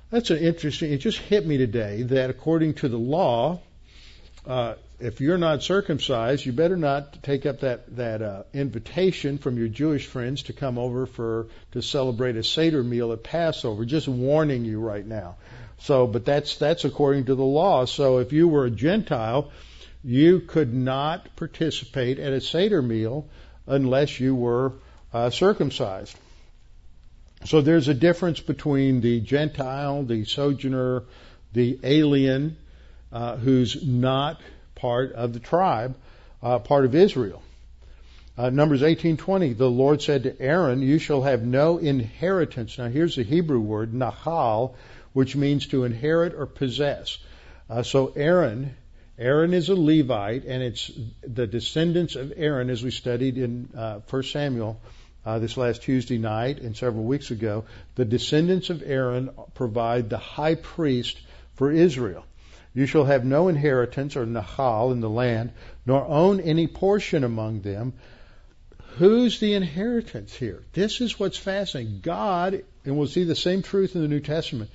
That's an interesting. It just hit me today that according to the law, uh, if you're not circumcised, you better not take up that that uh, invitation from your Jewish friends to come over for to celebrate a seder meal at Passover. Just warning you right now. So, but that's that's according to the law. So, if you were a Gentile you could not participate at a Seder meal unless you were uh, circumcised. So there's a difference between the Gentile, the sojourner, the alien, uh, who's not part of the tribe, uh, part of Israel. Uh, Numbers 18:20, the Lord said to Aaron, "You shall have no inheritance." Now here's the Hebrew word nahal, which means to inherit or possess. Uh, so Aaron Aaron is a Levite, and it's the descendants of Aaron, as we studied in uh, 1 Samuel uh, this last Tuesday night and several weeks ago. The descendants of Aaron provide the high priest for Israel. You shall have no inheritance or nahal in the land, nor own any portion among them. Who's the inheritance here? This is what's fascinating. God, and we'll see the same truth in the New Testament.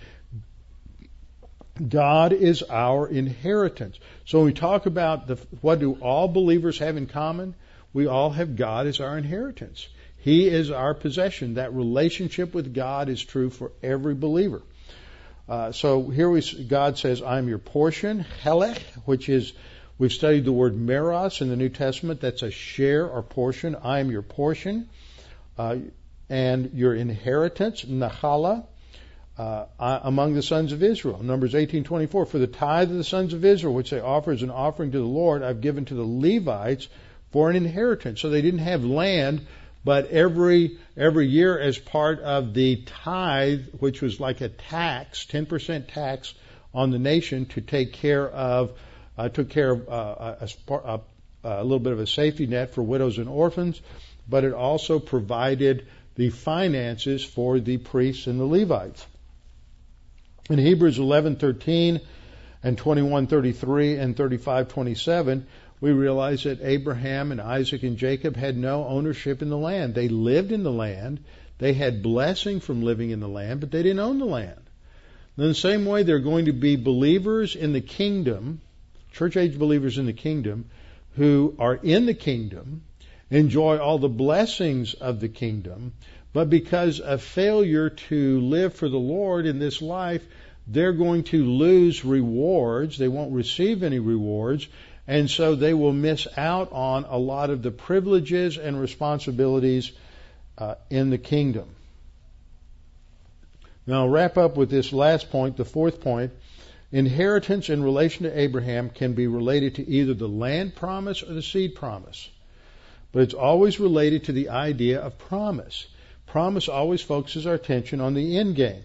God is our inheritance. So when we talk about the, what do all believers have in common, we all have God as our inheritance. He is our possession. That relationship with God is true for every believer. Uh, so here we, God says, "I'm your portion." Helech, which is we've studied the word meros in the New Testament. That's a share or portion. I am your portion, uh, and your inheritance. Nahala uh, among the sons of Israel. Numbers 18:24 For the tithe of the sons of Israel which they offer as an offering to the Lord I've given to the Levites for an inheritance. So they didn't have land, but every every year as part of the tithe, which was like a tax, 10% tax on the nation to take care of uh, took care of uh, a, a, a little bit of a safety net for widows and orphans, but it also provided the finances for the priests and the Levites. In Hebrews 11:13 and 21:33 and 35:27, we realize that Abraham and Isaac and Jacob had no ownership in the land. They lived in the land, they had blessing from living in the land, but they didn't own the land. In the same way, there are going to be believers in the kingdom, church age believers in the kingdom, who are in the kingdom, enjoy all the blessings of the kingdom, but because of failure to live for the Lord in this life, they're going to lose rewards. They won't receive any rewards. And so they will miss out on a lot of the privileges and responsibilities uh, in the kingdom. Now, I'll wrap up with this last point, the fourth point. Inheritance in relation to Abraham can be related to either the land promise or the seed promise. But it's always related to the idea of promise. Promise always focuses our attention on the end game.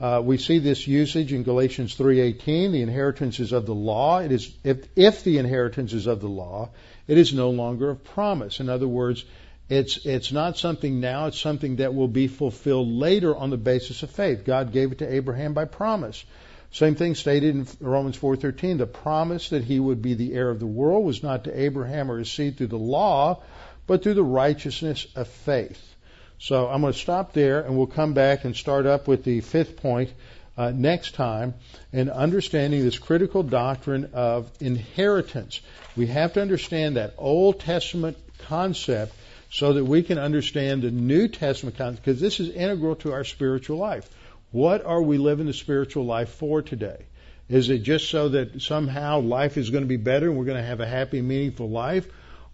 Uh, we see this usage in Galatians 3:18. The inheritance is of the law. It is if, if the inheritance is of the law, it is no longer of promise. In other words, it's it's not something now. It's something that will be fulfilled later on the basis of faith. God gave it to Abraham by promise. Same thing stated in Romans 4:13. The promise that he would be the heir of the world was not to Abraham or his seed through the law, but through the righteousness of faith. So I'm going to stop there and we'll come back and start up with the fifth point uh, next time in understanding this critical doctrine of inheritance. We have to understand that Old Testament concept so that we can understand the New Testament concept because this is integral to our spiritual life. What are we living the spiritual life for today? Is it just so that somehow life is going to be better and we're going to have a happy, meaningful life?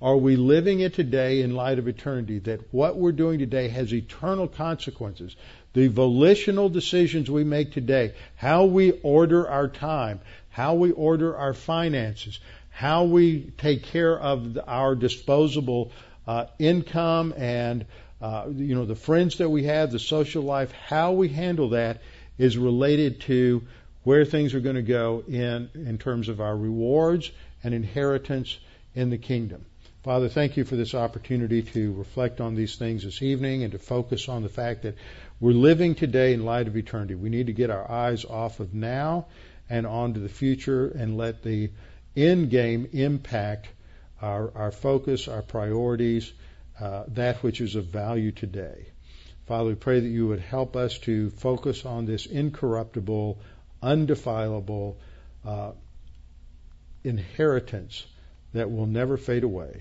Are we living it today in light of eternity? That what we're doing today has eternal consequences. The volitional decisions we make today, how we order our time, how we order our finances, how we take care of our disposable uh, income and uh, you know the friends that we have, the social life, how we handle that is related to where things are going to go in in terms of our rewards and inheritance in the kingdom. Father, thank you for this opportunity to reflect on these things this evening and to focus on the fact that we're living today in light of eternity. We need to get our eyes off of now and onto the future and let the end game impact our, our focus, our priorities, uh, that which is of value today. Father, we pray that you would help us to focus on this incorruptible, undefilable uh, inheritance that will never fade away.